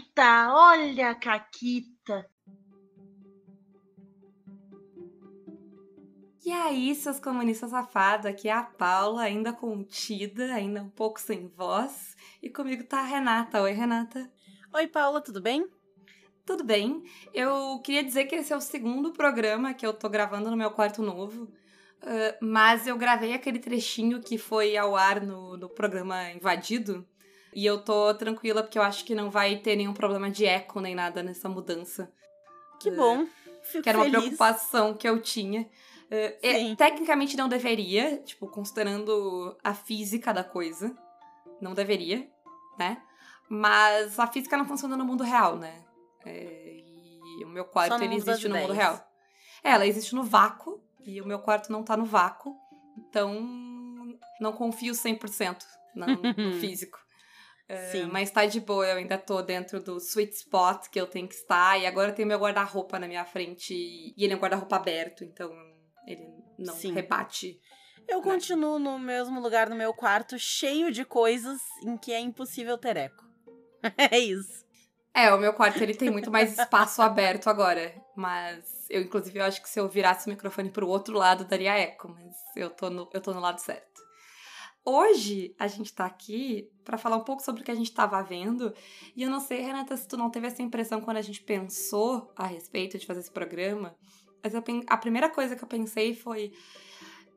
Caquita, olha a Caquita. E aí, seus comunistas safados, aqui é a Paula, ainda contida, ainda um pouco sem voz. E comigo tá a Renata. Oi, Renata. Oi, Paula, tudo bem? Tudo bem. Eu queria dizer que esse é o segundo programa que eu tô gravando no meu quarto novo. Uh, mas eu gravei aquele trechinho que foi ao ar no, no programa Invadido. E eu tô tranquila porque eu acho que não vai ter nenhum problema de eco nem nada nessa mudança. Que bom. Fico que era uma feliz. preocupação que eu tinha. Uh, é, tecnicamente não deveria, tipo, considerando a física da coisa. Não deveria, né? Mas a física não funciona no mundo real, né? É, e o meu quarto, ele existe no mundo real. É, ela existe no vácuo, e o meu quarto não tá no vácuo. Então, não confio 100% no, no físico. Sim. Uh, mas tá de boa, eu ainda tô dentro do sweet spot que eu tenho que estar. E agora eu tenho meu guarda-roupa na minha frente. E ele é um guarda-roupa aberto, então ele não Sim. rebate. Eu continuo no mesmo lugar no meu quarto, cheio de coisas em que é impossível ter eco. é isso. É, o meu quarto ele tem muito mais espaço aberto agora. Mas eu, inclusive, eu acho que se eu virasse o microfone pro outro lado, daria eco. Mas eu tô no, eu tô no lado certo. Hoje a gente tá aqui para falar um pouco sobre o que a gente tava vendo. E eu não sei, Renata, se tu não teve essa impressão quando a gente pensou a respeito de fazer esse programa. Mas eu, a primeira coisa que eu pensei foi: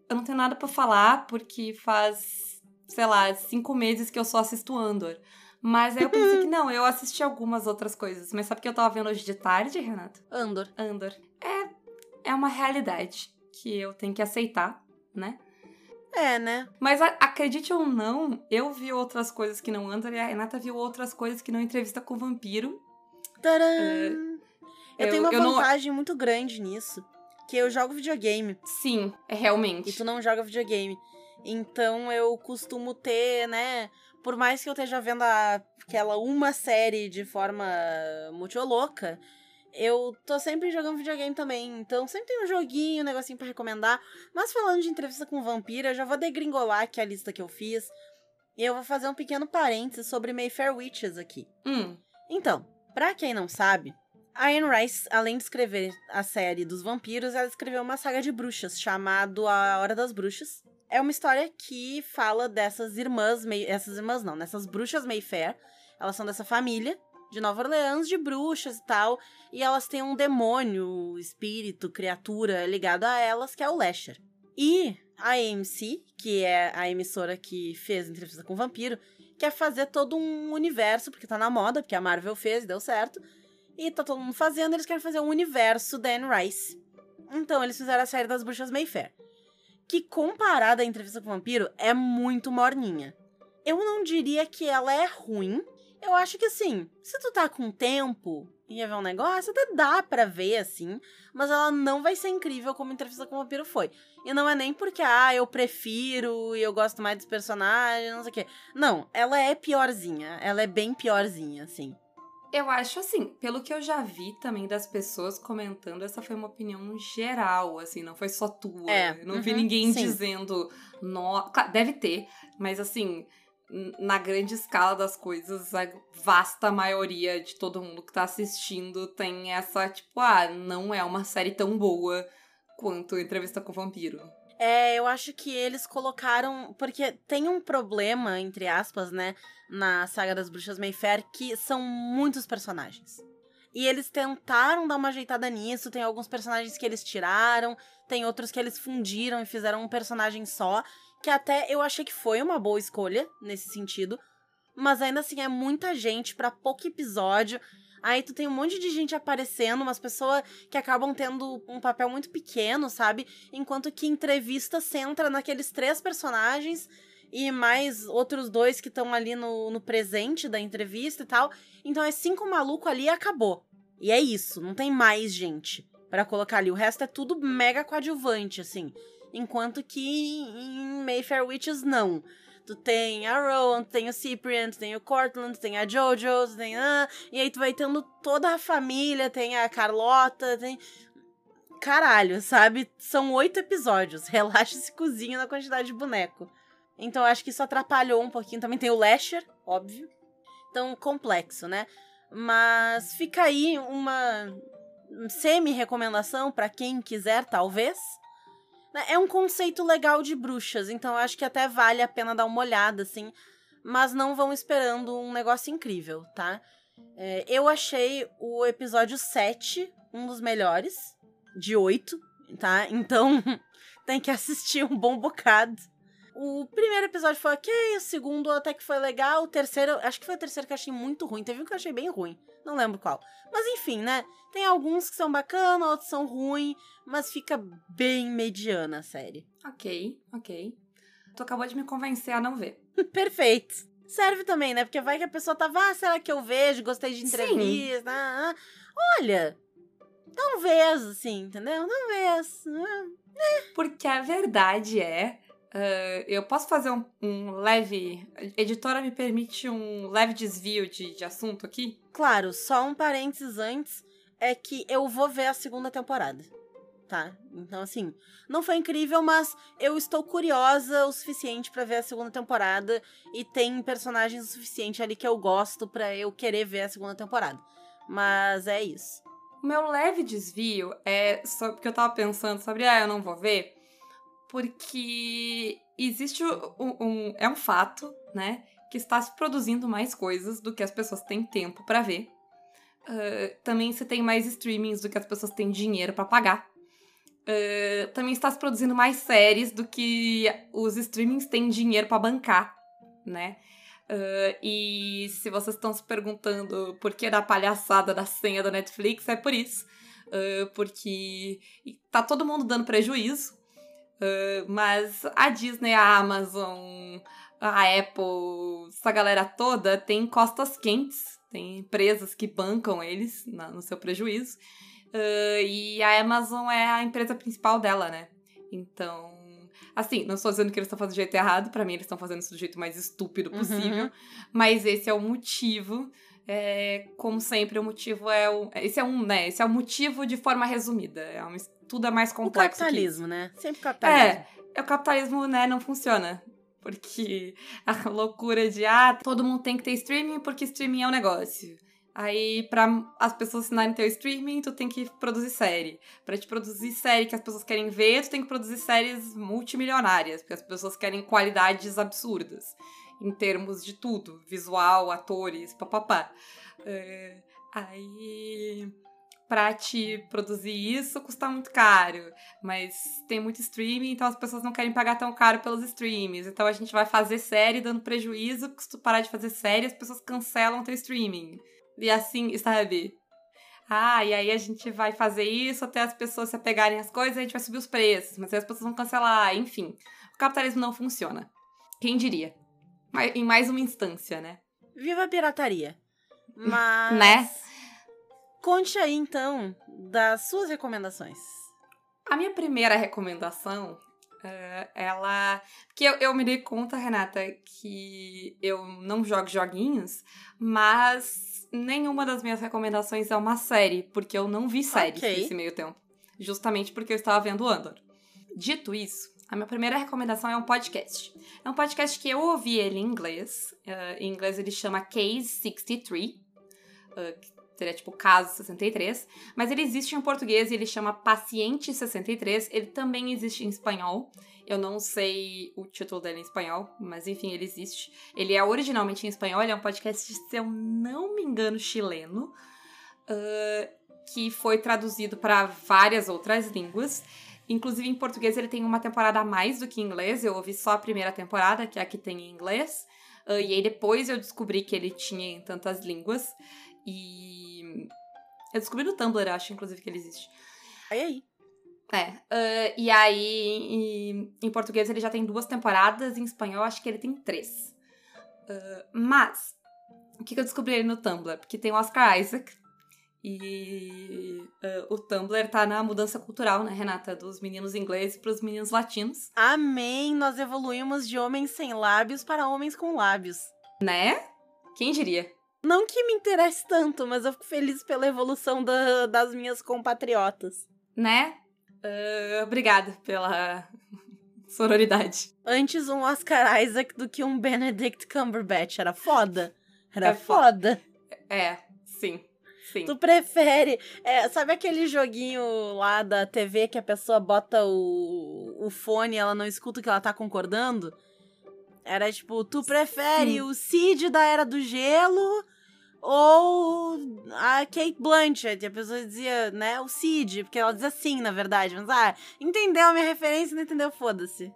eu não tenho nada para falar, porque faz, sei lá, cinco meses que eu só assisto Andor. Mas aí eu pensei que não, eu assisti algumas outras coisas. Mas sabe o que eu tava vendo hoje de tarde, Renata? Andor. Andor. É, é uma realidade que eu tenho que aceitar, né? É, né? Mas a, acredite ou não, eu vi outras coisas que não Andor e a Renata viu outras coisas que não entrevista com o vampiro. Tcharam! É, eu, eu- tenho uma eu não- vantagem muito grande nisso. Que eu jogo videogame. Sim, é realmente. E tu não joga videogame. Então eu costumo ter, né? Por mais que eu esteja vendo a- aquela uma série de forma muito louca, eu tô sempre jogando videogame também. Então sempre tem um joguinho, um negocinho pra recomendar. Mas falando de entrevista com vampira, eu já vou degringolar aqui a lista que eu fiz. E eu vou fazer um pequeno parênteses sobre Mayfair Witches aqui. Hum, Então, pra quem não sabe, a Anne Rice, além de escrever a série dos vampiros, ela escreveu uma saga de bruxas chamado A Hora das Bruxas. É uma história que fala dessas irmãs, essas irmãs não, nessas bruxas Mayfair. Elas são dessa família de Nova Orleans de bruxas e tal, e elas têm um demônio, espírito, criatura ligado a elas, que é o Lasher. E a AMC, que é a emissora que fez entrevista com o vampiro, quer fazer todo um universo, porque tá na moda, porque a Marvel fez e deu certo. E tá todo mundo fazendo, eles querem fazer um universo da Anne Rice. Então, eles fizeram a série das Bruxas Mayfair. Que, comparada à entrevista com o vampiro, é muito morninha. Eu não diria que ela é ruim. Eu acho que, assim, se tu tá com tempo e ia ver um negócio, até dá pra ver, assim. Mas ela não vai ser incrível como entrevista com o vampiro foi. E não é nem porque, ah, eu prefiro e eu gosto mais dos personagens, não sei o quê. Não, ela é piorzinha. Ela é bem piorzinha, assim. eu acho assim, pelo que eu já vi também das pessoas comentando, essa foi uma opinião geral, assim, não foi só tua. É, não vi uhum, ninguém sim. dizendo, no... claro, deve ter, mas assim, na grande escala das coisas, a vasta maioria de todo mundo que tá assistindo tem essa, tipo, ah, não é uma série tão boa quanto Entrevista com o Vampiro. É, eu acho que eles colocaram. Porque tem um problema, entre aspas, né? Na saga das Bruxas Mayfair, que são muitos personagens. E eles tentaram dar uma ajeitada nisso. Tem alguns personagens que eles tiraram, tem outros que eles fundiram e fizeram um personagem só. Que até eu achei que foi uma boa escolha nesse sentido. Mas ainda assim, é muita gente pra pouco episódio. Aí tu tem um monte de gente aparecendo, umas pessoas que acabam tendo um papel muito pequeno, sabe? Enquanto que entrevista centra naqueles três personagens e mais outros dois que estão ali no, no presente da entrevista e tal. Então é cinco malucos ali e acabou. E é isso, não tem mais gente pra colocar ali. O resto é tudo mega coadjuvante, assim. Enquanto que em Mayfair Witches, não. Tu tem a Rowan, tu tem o Cyprian, tu tem o Cortland, tu tem a Jojo, tu tem a... E aí tu vai tendo toda a família, tem a Carlota, tem... Caralho, sabe? São oito episódios. Relaxa esse cozinho na quantidade de boneco. Então acho que isso atrapalhou um pouquinho. Também tem o Lasher, óbvio. Então, complexo, né? Mas fica aí uma semi-recomendação para quem quiser, talvez. Né, é um conceito legal de bruxas, então acho que até vale a pena dar uma olhada, assim. Mas não vão esperando um negócio incrível, tá? É, eu achei o episódio 7 um dos melhores, de 8, tá? Então tem que assistir um bom bocado. O primeiro episódio foi ok, o segundo até que foi legal, o terceiro, acho que foi o terceiro que eu achei muito ruim, teve um que eu achei bem ruim, não lembro qual. Mas enfim, né? Tem alguns que são bacanas, outros são ruins, mas fica bem mediana a série. Ok, ok. Tu acabou de me convencer a não ver. Perfeito. Serve também, né? Porque vai que a pessoa tava, ah, será que eu vejo? Gostei de entrevista. Ah, ah. Olha, talvez, assim, entendeu? Talvez. Ah, Porque a verdade é Uh, eu posso fazer um, um, leve. Editora me permite um leve desvio de, de assunto aqui? Claro, só um parênteses antes é que eu vou ver a segunda temporada. Tá? Então, assim, não foi incrível, mas eu estou curiosa o suficiente para ver a segunda temporada e tem personagens o suficiente ali que eu gosto para eu querer ver a segunda temporada. Mas é isso. O meu leve desvio é só porque eu tava pensando sobre, ah, eu não vou ver porque existe um, um, é um fato, né, que está se produzindo mais coisas do que as pessoas têm tempo para ver. Uh, também se tem mais streamings do que as pessoas têm dinheiro para pagar. Uh, também está se produzindo mais séries do que os streamings têm dinheiro para bancar, né? Uh, e se vocês estão se perguntando por que da palhaçada da senha da Netflix, é por isso. porque tá todo mundo dando prejuízo Uh, mas a Disney, a Amazon, a Apple, essa galera toda tem costas quentes, tem empresas que bancam eles na, no seu prejuízo. Uh, e a Amazon é a empresa principal dela, né? Então, assim, não estou dizendo que eles estão fazendo do jeito errado, para mim eles estão fazendo isso do jeito mais estúpido uhum. possível, uhum. mas esse é o motivo. É, como sempre, o motivo é o. Esse é um, né? Esse é o motivo de forma resumida. É uma tudo é mais complexo. O capitalismo, né? Sempre capitalismo. É, é, o capitalismo, né, não funciona. Porque a loucura de, ah, todo mundo tem que ter streaming porque streaming é um negócio. Aí, pra as pessoas assinarem teu streaming, tu tem que produzir série. Pra te produzir série que as pessoas querem ver, tu tem que produzir séries multimilionárias, porque as pessoas querem qualidades absurdas. Em termos de tudo. Visual, atores, papapá. É, aí pra te produzir isso custa muito caro, mas tem muito streaming, então as pessoas não querem pagar tão caro pelos streams. Então a gente vai fazer série dando prejuízo, se tu parar de fazer série, as pessoas cancelam teu streaming. E assim, sabe? Ah, e aí a gente vai fazer isso até as pessoas se apegarem às coisas, a gente vai subir os preços, mas aí as pessoas vão cancelar, enfim. O capitalismo não funciona. Quem diria? Em mais uma instância, né? Viva a pirataria. Mas. né? Conte aí, então, das suas recomendações. A minha primeira recomendação, uh, ela. Porque eu, eu me dei conta, Renata, que eu não jogo joguinhos, mas nenhuma das minhas recomendações é uma série, porque eu não vi séries okay. nesse meio tempo. Justamente porque eu estava vendo Andor. Dito isso, a minha primeira recomendação é um podcast. É um podcast que eu ouvi ele em inglês. Uh, em inglês ele chama Case 63, uh, seria tipo Caso 63, mas ele existe em português e ele chama Paciente 63, ele também existe em espanhol. Eu não sei o título dele em espanhol, mas enfim, ele existe. Ele é originalmente em espanhol, ele é um podcast, se eu não me engano, chileno, uh, que foi traduzido para várias outras línguas. Inclusive, em português, ele tem uma temporada a mais do que em inglês. Eu ouvi só a primeira temporada, que é a que tem em inglês. Uh, e aí, depois eu descobri que ele tinha em tantas línguas. E. Eu descobri no Tumblr, acho, inclusive, que ele existe. Aí aí. É. Uh, e aí, em, em português, ele já tem duas temporadas, em espanhol, acho que ele tem três. Uh, mas, o que, que eu descobri no Tumblr? Porque tem o Oscar Isaac. E uh, o Tumblr tá na mudança cultural, né, Renata? Dos meninos ingleses para os meninos latinos. Amém! Nós evoluímos de homens sem lábios para homens com lábios. Né? Quem diria? Não que me interesse tanto, mas eu fico feliz pela evolução da, das minhas compatriotas. Né? Uh, obrigada pela sororidade. Antes um Oscar Isaac do que um Benedict Cumberbatch. Era foda. Era é foda. É, sim. Sim. Tu prefere. é, sabe aquele joguinho lá da TV que a pessoa bota o, o fone e ela não escuta o que ela tá concordando? Era tipo, tu prefere Sim. o Cid da Era do Gelo ou a Kate Blanchett? E a pessoa dizia, né, o Cid, porque ela diz assim, na verdade. Mas, ah, entendeu a minha referência, não entendeu, foda-se.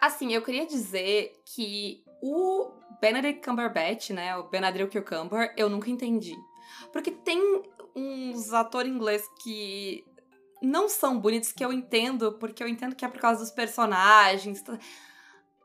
Assim, eu queria dizer que o Benedict Cumberbatch, né, o Benadryl Cucumber, eu nunca entendi. Porque tem uns atores ingleses que não são bonitos, que eu entendo, porque eu entendo que é por causa dos personagens. tá?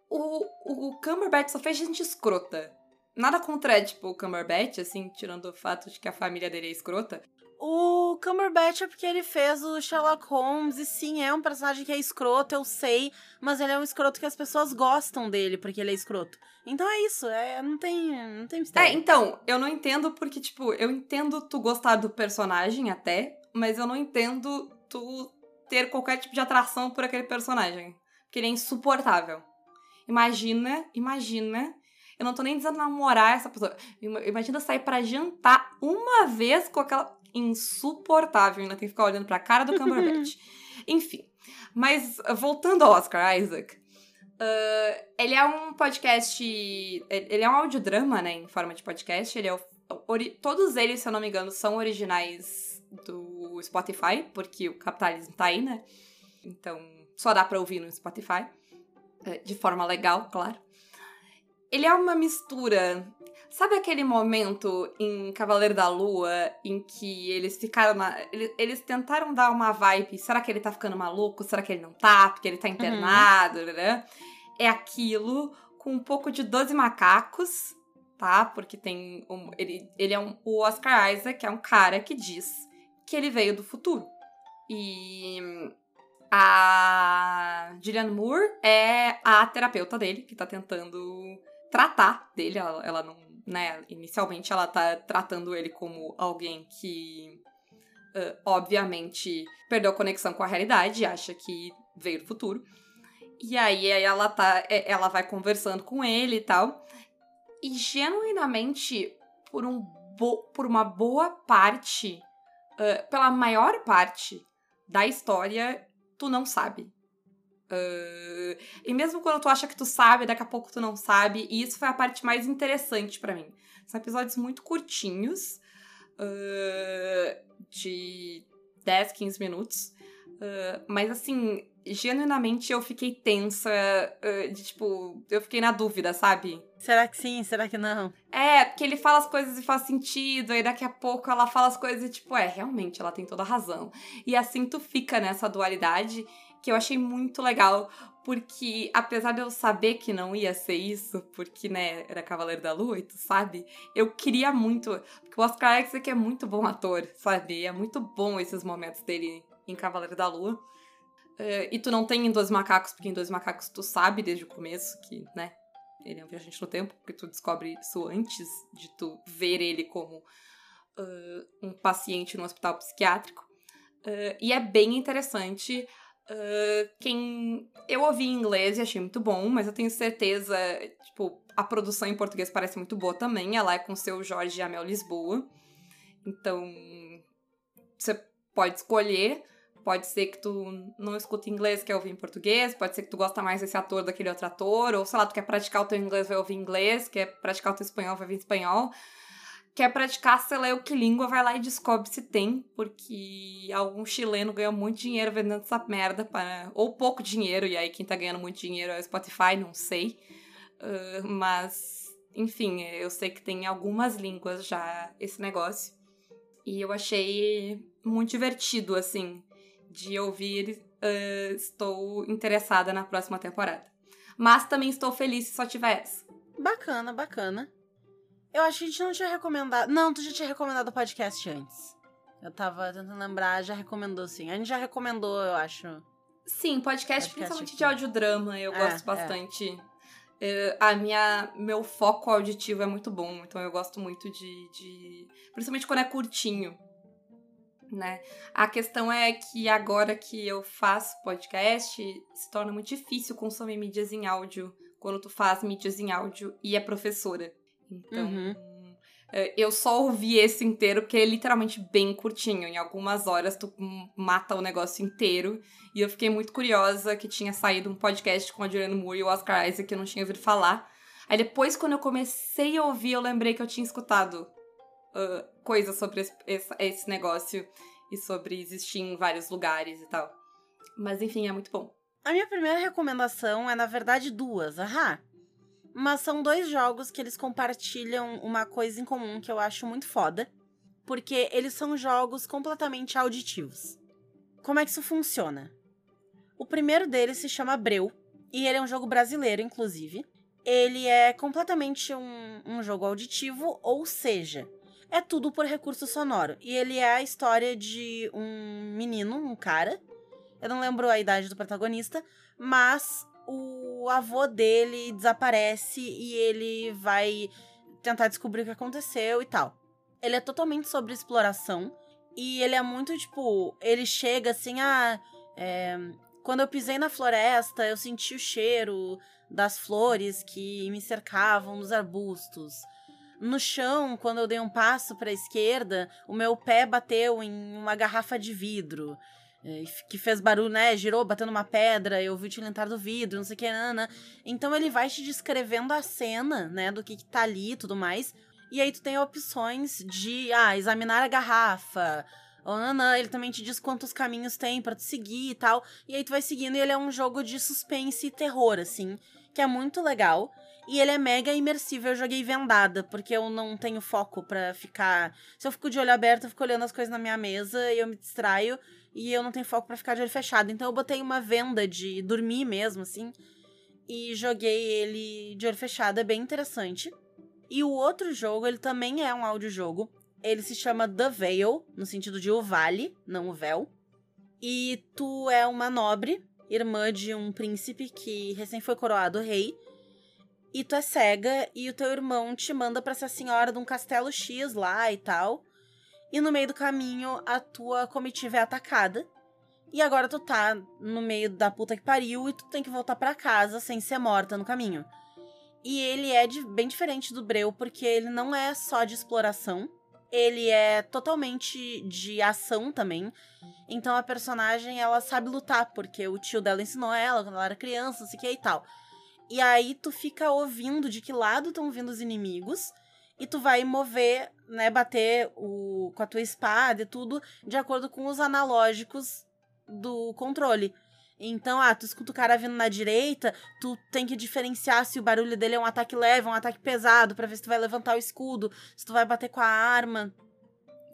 O, o Cumberbatch só fez gente escrota. Nada contra, tipo, o Cumberbatch, assim, tirando o fato de que a família dele é escrota. O Cumberbatch é porque ele fez o Sherlock Holmes, e sim, é um personagem que é escroto, eu sei, mas ele é um escroto que as pessoas gostam dele porque ele é escroto. Então é isso, é, não tem, não tem É, mistério. então, eu não entendo porque, tipo, eu entendo tu gostar do personagem até, mas eu não entendo tu ter qualquer tipo de atração por aquele personagem. Porque ele é insuportável. Imagina, imagina. Eu não tô nem dizendo namorar essa pessoa. Ima- Imagina sair pra jantar uma vez com aquela. Insuportável. Ainda tem que ficar olhando pra cara do Cumberbatch. Enfim. Mas uh, voltando ao Oscar Isaac. uh, ele é um podcast. Ele é um audiodrama, né? Em forma de podcast. Ele é o, ori- todos eles, se eu não me engano, são originais do Spotify, porque o capitalismo tá aí, né? Então, só dá pra ouvir no Spotify. eh, De forma legal, claro. Ele é uma mistura. Sabe aquele momento em Cavaleiro da Lua em que eles ficaram na. Eles, eles tentaram dar uma vibe. Será que ele tá ficando maluco? Será que ele não tá? Porque ele tá internado? né? É aquilo com um pouco de 12 macacos, tá? Porque tem. Um, ele, ele é um. O Oscar Isaac é um cara que diz que ele veio do futuro. E a Julianne Moore é a terapeuta dele, que tá tentando tratar dele. Ela, ela não. Né, inicialmente ela tá tratando ele como alguém que. ah, obviamente perdeu conexão com a realidade, acha que veio do futuro. E aí ela tá. é, Ela vai conversando com ele e tal. E genuinamente, por, um bo- por uma boa parte, ah, pela maior parte da história, tu não sabe. Ah, e mesmo quando tu acha que tu sabe, daqui a pouco tu não sabe. E isso foi a parte mais interessante pra mim. São episódios muito curtinhos, ah, de 10, 15 minutos. Ah, mas assim, genuinamente eu fiquei tensa, de tipo, eu fiquei na dúvida, sabe? Será que sim? Será que não? É, porque ele fala as coisas e faz sentido, aí daqui a pouco ela fala as coisas e, tipo, é, realmente, ela tem toda a razão. E assim tu fica nessa dualidade que eu achei muito legal, porque apesar de eu saber que não ia ser isso, porque, né, era Cavaleiro da Lua e tu sabe, eu queria muito, porque o Oscar Isaac é muito bom ator, sabe? É muito bom esses momentos dele em Cavaleiro da Lua. Eh, e tu não tem em Dois Macacos, porque em Dois Macacos tu sabe desde o começo que, né, ele é um viajante no tempo, porque tu descobre isso antes de tu ver ele como ah, um paciente no hospital psiquiátrico. Ah, e é bem interessante. Ah, quem eu ouvi em inglês e achei muito bom, mas eu tenho certeza, tipo, a produção em português parece muito boa também. Ela é com o seu Jorge Amel Lisboa. Então, você pode escolher. Pode ser que tu não escuta inglês, quer ouvir em português. Pode ser que tu gosta mais desse ator daquele outro ator. Ou, sei lá, tu quer praticar o teu inglês, vai ouvir inglês. Quer praticar o teu espanhol, vai ouvir espanhol. Quer praticar, sei lá, o que língua, vai lá e descobre se tem. Porque algum chileno ganhou muito dinheiro vendendo essa merda. Para... Ou pouco dinheiro, e aí quem tá ganhando muito dinheiro é o Spotify, não sei. Ah, mas, enfim, eu sei que tem em algumas línguas já esse negócio. E eu achei muito divertido, assim, de ouvir. ah, estou interessada na próxima temporada. Mas também estou feliz se só tiver essa. Bacana, bacana. Eu acho que a gente não tinha recomendado. Não, tu já tinha recomendado o podcast antes. Eu tava tentando lembrar, já recomendou sim. A gente já recomendou, eu acho. Sim, podcast, Podcast principalmente aqui. de audiodrama, eu É, gosto é. bastante. Eh, a minha, meu foco auditivo é muito bom, então eu gosto muito de, de- Principalmente quando é curtinho, né? A questão é que agora que eu faço podcast, se torna muito difícil consumir mídias em áudio quando tu faz mídias em áudio e é professora. Então, Uhum. É, eu só ouvi esse inteiro porque é literalmente bem curtinho. Em algumas horas tu mata o negócio inteiro. E eu fiquei muito curiosa que tinha saído um podcast com a Julianne Moore e o Oscar Isaac que eu não tinha ouvido falar. Aí depois, quando eu comecei a ouvir, eu lembrei que eu tinha escutado uh, coisas sobre esse, esse negócio e sobre existir em vários lugares e tal. Mas enfim, é muito bom. A minha primeira recomendação é, na verdade, duas. Ahá. Mas são dois jogos que eles compartilham uma coisa em comum que eu acho muito foda. Porque eles são jogos completamente auditivos. Como é que isso funciona? O primeiro deles se chama Breu. E ele é um jogo brasileiro, inclusive. Ele é completamente um, um jogo auditivo, ou seja, é tudo por recurso sonoro. E ele é a história de um menino, um cara. Eu não lembro a idade do protagonista, mas o avô dele desaparece e ele vai tentar descobrir o que aconteceu e tal. Ele é totalmente sobre exploração e ele é muito tipo. Ele chega assim, ah. É, quando eu pisei na floresta, eu senti o cheiro das flores que me cercavam nos arbustos. No chão, quando eu dei um passo para a esquerda, o meu pé bateu em uma garrafa de vidro. É, que fez barulho, né? Girou, batendo uma pedra, eu vi o tilintar do vidro, não sei o que, nana. Então ele vai te descrevendo a cena, né? Do que, que tá ali e tudo mais. E aí tu tem opções de, ah, examinar a garrafa. Ou nanã, ele também te diz quantos caminhos tem para tu seguir e tal. E aí tu vai seguindo e ele é um jogo de suspense e terror, assim. Que é muito legal. E ele é mega imersivo. Eu joguei vendada, porque eu não tenho foco para ficar. Se eu fico de olho aberto, eu fico olhando as coisas na minha mesa e eu me distraio. E eu não tenho foco para ficar de olho fechado. Então eu botei uma venda de dormir mesmo, assim. E joguei ele de olho fechado. É bem interessante. E o outro jogo, ele também é um audiojogo. Ele se chama The Veil, no sentido de o vale, não o véu. E tu é uma nobre, irmã de um príncipe que recém foi coroado rei e tu é cega e o teu irmão te manda para essa senhora de um castelo X lá e tal. E no meio do caminho a tua comitiva é atacada. E agora tu tá no meio da puta que pariu e tu tem que voltar para casa sem ser morta no caminho. E ele é de, bem diferente do Breu porque ele não é só de exploração, ele é totalmente de ação também. Então a personagem ela sabe lutar porque o tio dela ensinou ela quando ela era criança, não sei o que e tal. E aí tu fica ouvindo de que lado estão vindo os inimigos e tu vai mover, né, bater o com a tua espada e tudo de acordo com os analógicos do controle. Então, ah, tu escuta o cara vindo na direita, tu tem que diferenciar se o barulho dele é um ataque leve, um ataque pesado, para ver se tu vai levantar o escudo, se tu vai bater com a arma.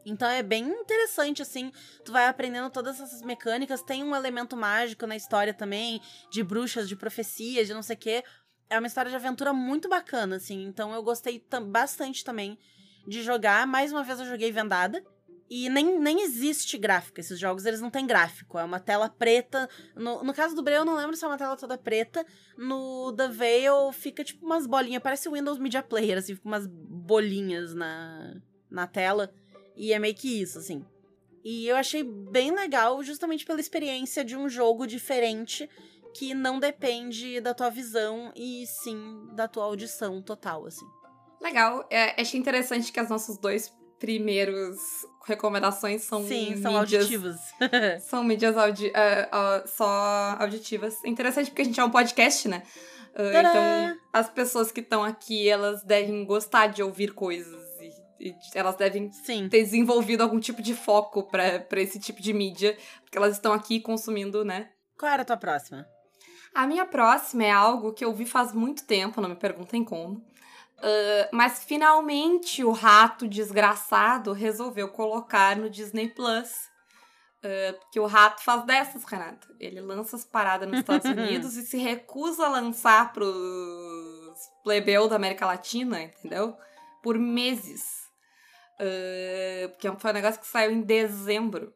Então é bem interessante, assim. Tu vai aprendendo todas essas mecânicas. Tem um elemento mágico na história também, de bruxas, de profecias, de não sei o quê. É uma história de aventura muito bacana, assim. Então eu gostei bastante também de jogar. Mais uma vez eu joguei vendada. E nem, nem existe gráfico. Esses jogos, eles não têm gráfico. É uma tela preta. No, no caso do Breu, eu não lembro se é uma tela toda preta. No The Veil, fica tipo umas bolinhas. Parece o Windows Media Player, assim. Fica umas bolinhas na, na tela. E é meio que isso, assim. E eu achei bem legal, justamente pela experiência de um jogo diferente que não depende da tua visão e sim da tua audição total, assim. Legal. É, achei interessante que as nossas dois primeiros recomendações são Sim, são mídias, auditivas. são mídias audi uh, uh, só auditivas. Interessante porque a gente é um podcast, né? Uh, então, as pessoas que estão aqui, elas devem gostar de ouvir coisas elas devem Sim. ter desenvolvido algum tipo de foco para esse tipo de mídia, porque elas estão aqui consumindo, né? Qual era a tua próxima? A minha próxima é algo que eu vi faz muito tempo, não me perguntem como. Uh, mas finalmente o rato desgraçado resolveu colocar no Disney Plus. Uh, porque o rato faz dessas, Renata. Ele lança as paradas nos Estados Unidos e se recusa a lançar pros plebeu da América Latina, entendeu? Por meses. Uh, porque foi um negócio que saiu em dezembro.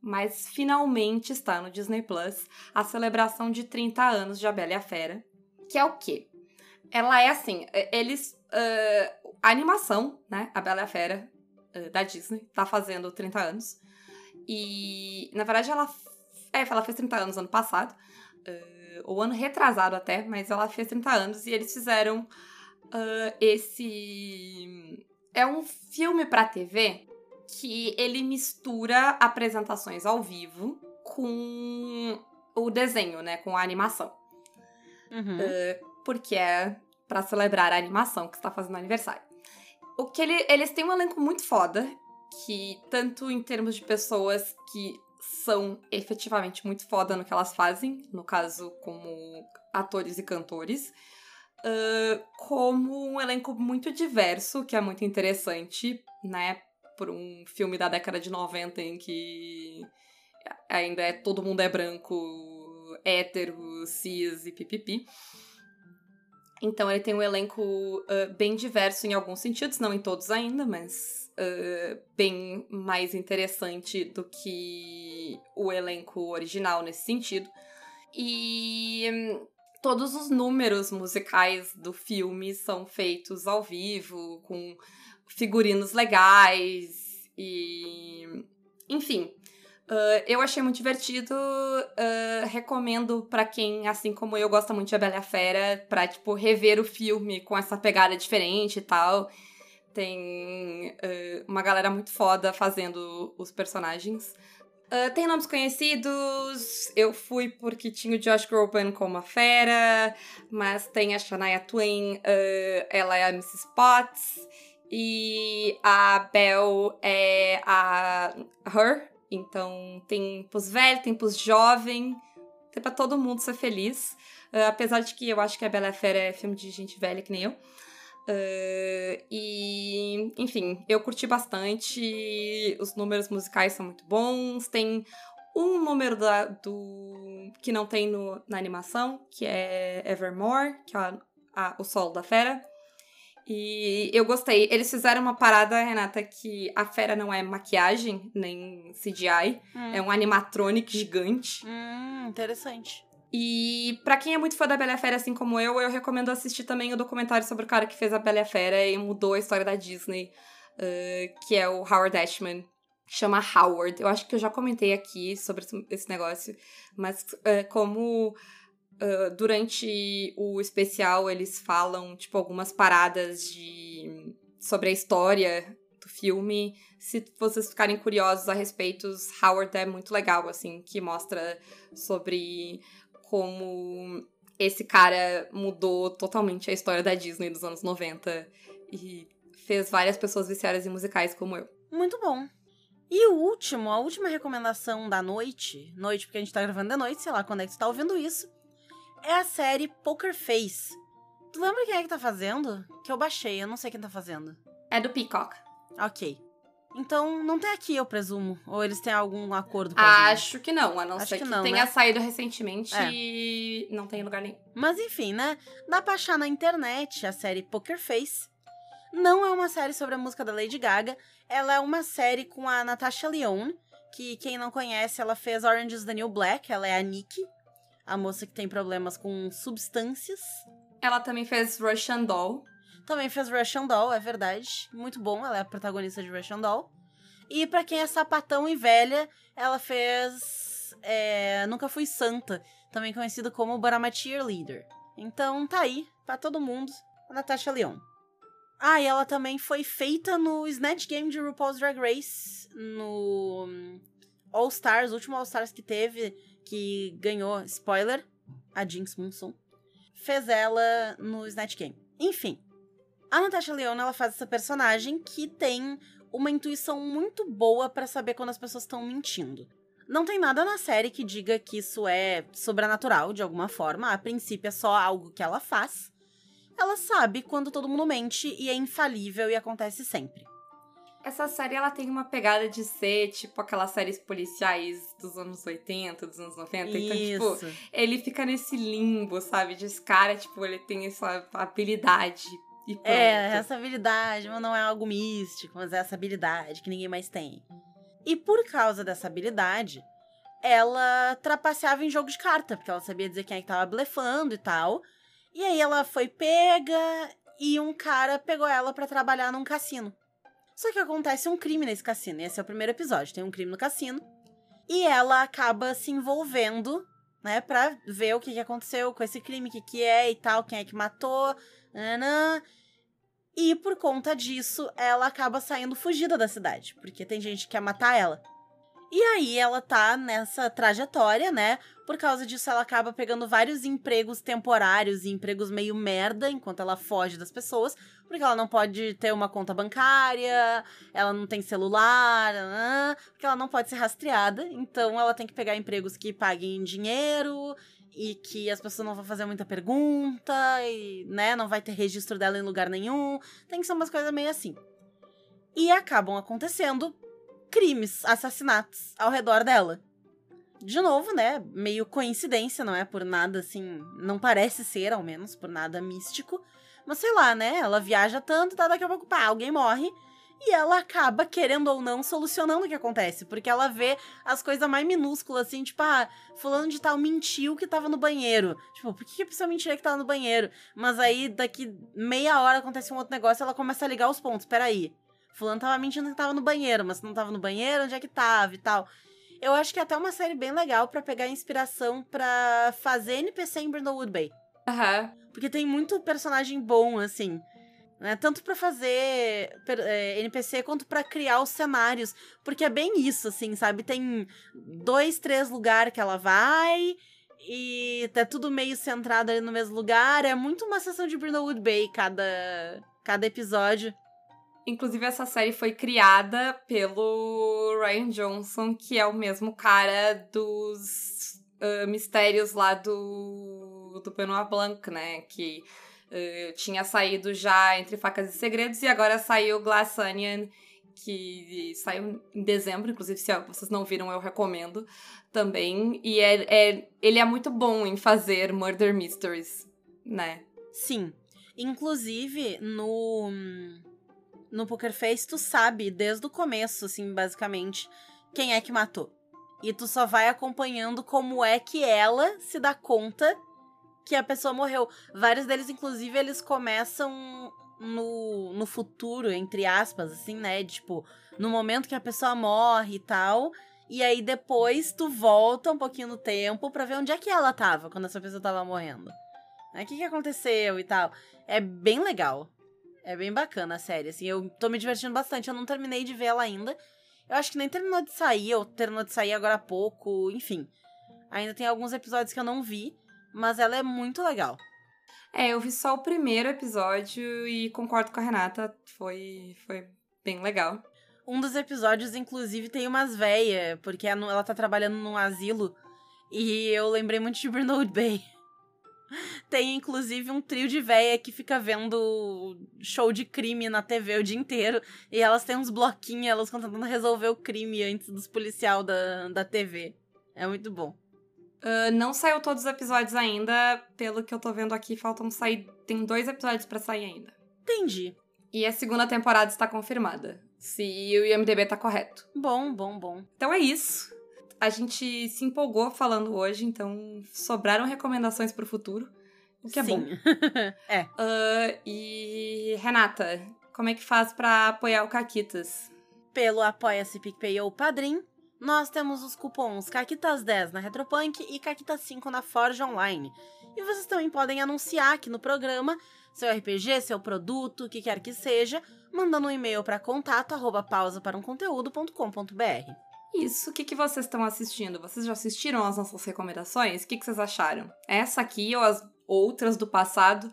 Mas finalmente está no Disney Plus a celebração de 30 anos de A Bela e a Fera. Que é o quê? Ela é assim, eles. Uh, a animação, né? A Bela e a Fera, uh, da Disney, tá fazendo 30 anos. E, na verdade, ela. É, ela fez 30 anos ano passado. Uh, ou ano retrasado até, mas ela fez 30 anos e eles fizeram esse é um filme pra TV que ele mistura apresentações ao vivo com o desenho, né? Com a animação. Uhum. Uh, porque é pra celebrar a animação que está fazendo aniversário. O que ele, eles têm um elenco muito foda, que tanto em termos de pessoas que são efetivamente muito foda no que elas fazem, no caso, como atores e cantores, uh, como um elenco muito diverso, que é muito interessante, né? Por um filme da década de 90 em que ainda é todo mundo é branco, hétero, cis e pipipi. Então ele tem um elenco uh, bem diverso em alguns sentidos, não em todos ainda, mas uh, bem mais interessante do que o elenco original nesse sentido. E todos os números musicais do filme são feitos ao vivo, com figurinos legais e. Enfim, Uh, eu achei muito divertido, uh, recomendo para quem, assim como eu, gosta muito de A Bela e a Fera, pra, tipo, rever o filme com essa pegada diferente e tal. Tem uh, uma galera muito foda fazendo os personagens. tem nomes conhecidos, eu fui porque tinha o Josh Groban como a fera, mas tem a Shania Twain, ela é a Mrs. Potts, e a Belle é a Her, então, tem pros velhos, tem pros jovens, tem pra todo mundo ser feliz. Uh, apesar de que eu acho que a Bela Fera é filme de gente velha que nem eu. Uh, e, enfim, eu curti bastante. Os números musicais são muito bons. Tem um número da, do que não tem no, na animação, que é Evermore, que é a, a, o solo da fera. E eu gostei. Eles fizeram uma parada, Renata, que a fera não é maquiagem, nem CGI. Hum. É um animatronic gigante. Hum, interessante. E para quem é muito fã da Bela Fera, assim como eu, eu recomendo assistir também o documentário sobre o cara que fez a Bela Fera e mudou a história da Disney, uh, que é o Howard Ashman. Chama Howard. Eu acho que eu já comentei aqui sobre esse negócio, mas uh, como Uh, durante o especial eles falam, tipo, algumas paradas de sobre a história do filme. Se vocês ficarem curiosos a respeito, Howard é muito legal, assim, que mostra sobre como esse cara mudou totalmente a história da Disney dos anos 90 e fez várias pessoas viciadas em musicais como eu. Muito bom. E o último, a última recomendação da noite, noite porque a gente tá gravando da noite, sei lá quando é que tu tá ouvindo isso, é a série Poker Face. Tu lembra quem é que tá fazendo? Que eu baixei, eu não sei quem tá fazendo. É do Peacock. Ok. Então, não tem aqui, eu presumo. Ou eles têm algum acordo com a Acho que não, a não Acho ser que que, não, tenha né? saído recentemente É. e não tem lugar nenhum. Mas enfim, né? Dá pra achar na internet a série Poker Face. Não é uma série sobre a música da Lady Gaga. Ela é uma série com a Natasha Lyonne, que quem não conhece, ela fez Orange is the New Black. Ela é a Nick, a moça que tem problemas com substâncias. Ela também fez Russian Doll. Também fez Russian Doll, é verdade. Muito bom, ela é a protagonista de Russian Doll. E pra quem é sapatão e velha, ela fez é, Nunca Fui Santa, também conhecido como But I'm a Cheerleader. Então tá aí, pra todo mundo, a Natasha Lyonne. Ah, e ela também foi feita no Snatch Game de RuPaul's Drag Race, no All Stars, o último All Stars que teve, que ganhou, spoiler, a Jinx Monsoon, fez ela no Snatch Game. Enfim, a Natasha Lyonne, ela faz essa personagem que tem uma intuição muito boa pra saber quando as pessoas estão mentindo. Não tem nada na série que diga que isso é sobrenatural de alguma forma, a princípio é só algo que ela faz. Ela sabe quando todo mundo mente e é infalível e acontece sempre. Essa série, ela tem uma pegada de ser, tipo, aquelas séries policiais dos anos 80, dos anos 90. Então, tipo, Isso. ele fica nesse limbo, sabe? De esse cara, tipo, ele tem essa habilidade e pronto. É, essa habilidade, mas não é algo místico, mas é essa habilidade que ninguém mais tem. E por causa dessa habilidade, ela trapaceava em jogo de carta, porque ela sabia dizer quem é que tava blefando e tal. E aí ela foi pega e um cara pegou ela pra trabalhar num cassino. Só que acontece um crime nesse cassino. Esse é o primeiro episódio. Tem um crime no cassino. E ela acaba se envolvendo, né, pra ver o que, que aconteceu com esse crime, o que, que é e tal, quem é que matou. nanã. E por conta disso, ela acaba saindo fugida da cidade, porque tem gente que quer matar ela. E aí ela tá nessa trajetória, né? Por causa disso, ela acaba pegando vários empregos temporários e empregos meio merda enquanto ela foge das pessoas, porque ela não pode ter uma conta bancária, ela não tem celular, porque ela não pode ser rastreada. Então ela tem que pegar empregos que paguem dinheiro e que as pessoas não vão fazer muita pergunta e, né, não vai ter registro dela em lugar nenhum. Tem que ser umas coisas meio assim. E acabam acontecendo crimes, assassinatos ao redor dela. De novo, né, meio coincidência, não é por nada assim, não parece ser, ao menos, por nada místico. Mas sei lá, né, ela viaja tanto, tá daqui a pouco, pá, alguém morre e ela acaba, querendo ou não, solucionando o que acontece. Porque ela vê as coisas mais minúsculas, assim, tipo, ah, fulano de tal mentiu que tava no banheiro. Tipo, por que a pessoa mentiu que tava no banheiro? Mas aí, daqui meia hora acontece um outro negócio ela começa a ligar os pontos. Peraí. Fulano tava mentindo que tava no banheiro, mas se não tava no banheiro, onde é que tava e tal. Eu acho que é até uma série bem legal para pegar inspiração para fazer NPC em Brindlewood Bay. Aham. Uhum. Porque tem muito personagem bom, assim né? Tanto para fazer é, NPC quanto para criar os cenários, porque é bem isso, assim, sabe? Tem dois, três lugares que ela vai e tá tudo meio centrado ali no mesmo lugar. É muito uma sessão de Brindlewood Bay cada cada episódio. Inclusive, essa série foi criada pelo Ryan Johnson, que é o mesmo cara dos uh, mistérios lá do, do Benoit Blanc, né? Que Uh, tinha saído já Entre Facas e Segredos e agora saiu Glass Onion, que saiu em dezembro, inclusive se vocês não viram eu recomendo também. E é, é, ele é muito bom em fazer murder mysteries, né? Sim. Inclusive, no, no Poker Face, tu sabe desde o começo, assim, basicamente, quem é que matou. E tu só vai acompanhando como é que ela se dá conta que a pessoa morreu. Vários deles, inclusive, eles começam no, no futuro, entre aspas, assim, né? Tipo, no momento que a pessoa morre e tal. E aí depois tu volta um pouquinho no tempo para ver onde é que ela tava quando essa pessoa tava morrendo. O que, que aconteceu e tal. É bem legal. É bem bacana a série, assim. Eu tô me divertindo bastante. Eu não terminei de ver ela ainda. Eu acho que nem terminou de sair, ou terminou de sair agora há pouco, enfim. Ainda tem alguns episódios que eu não vi mas ela é muito legal. É, eu vi só o primeiro episódio e concordo com a Renata, foi, foi bem legal. Um dos episódios, inclusive, tem umas véias, porque ela tá trabalhando num asilo, e eu lembrei muito de Burnout Bay. Tem, inclusive, um trio de véia que fica vendo show de crime na TV o dia inteiro. E elas têm uns bloquinhos, elas estão tentando resolver o crime antes dos policial da, da TV. É muito bom. Uh, não saiu todos os episódios ainda, pelo que eu tô vendo aqui, faltam sair. Tem dois episódios para sair ainda. Entendi. E a segunda temporada está confirmada. Se o IMDB tá correto. Bom, bom, bom. Então é isso. A gente se empolgou falando hoje, então sobraram recomendações pro futuro. O que é Sim. bom. é. Uh, e Renata, como é que faz para apoiar o Caquitas? Pelo Apoia-se PicPay ou Padrim nós temos os cupons Caquitas10 na Retropunk e Caquitas5 na Forge Online. E vocês também podem anunciar aqui no programa seu RPG, seu produto, o que quer que seja, mandando um e-mail para contato pausa para um conteúdo.com.br. Isso, o que, que vocês estão assistindo? Vocês já assistiram as nossas recomendações? O que, que vocês acharam? Essa aqui ou as outras do passado?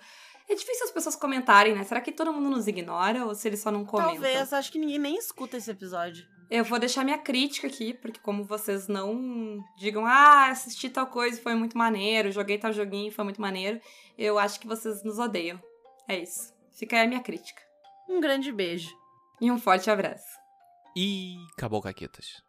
É difícil as pessoas comentarem, né? Será que todo mundo nos ignora ou se eles só não comentam? Talvez, acho que ninguém nem escuta esse episódio. Eu vou deixar minha crítica aqui, porque como vocês não digam, ah, assisti tal coisa e foi muito maneiro, joguei tal joguinho e foi muito maneiro, eu acho que vocês nos odeiam. É isso. Fica aí a minha crítica. Um grande beijo. E um forte abraço. E acabou, Caquetas.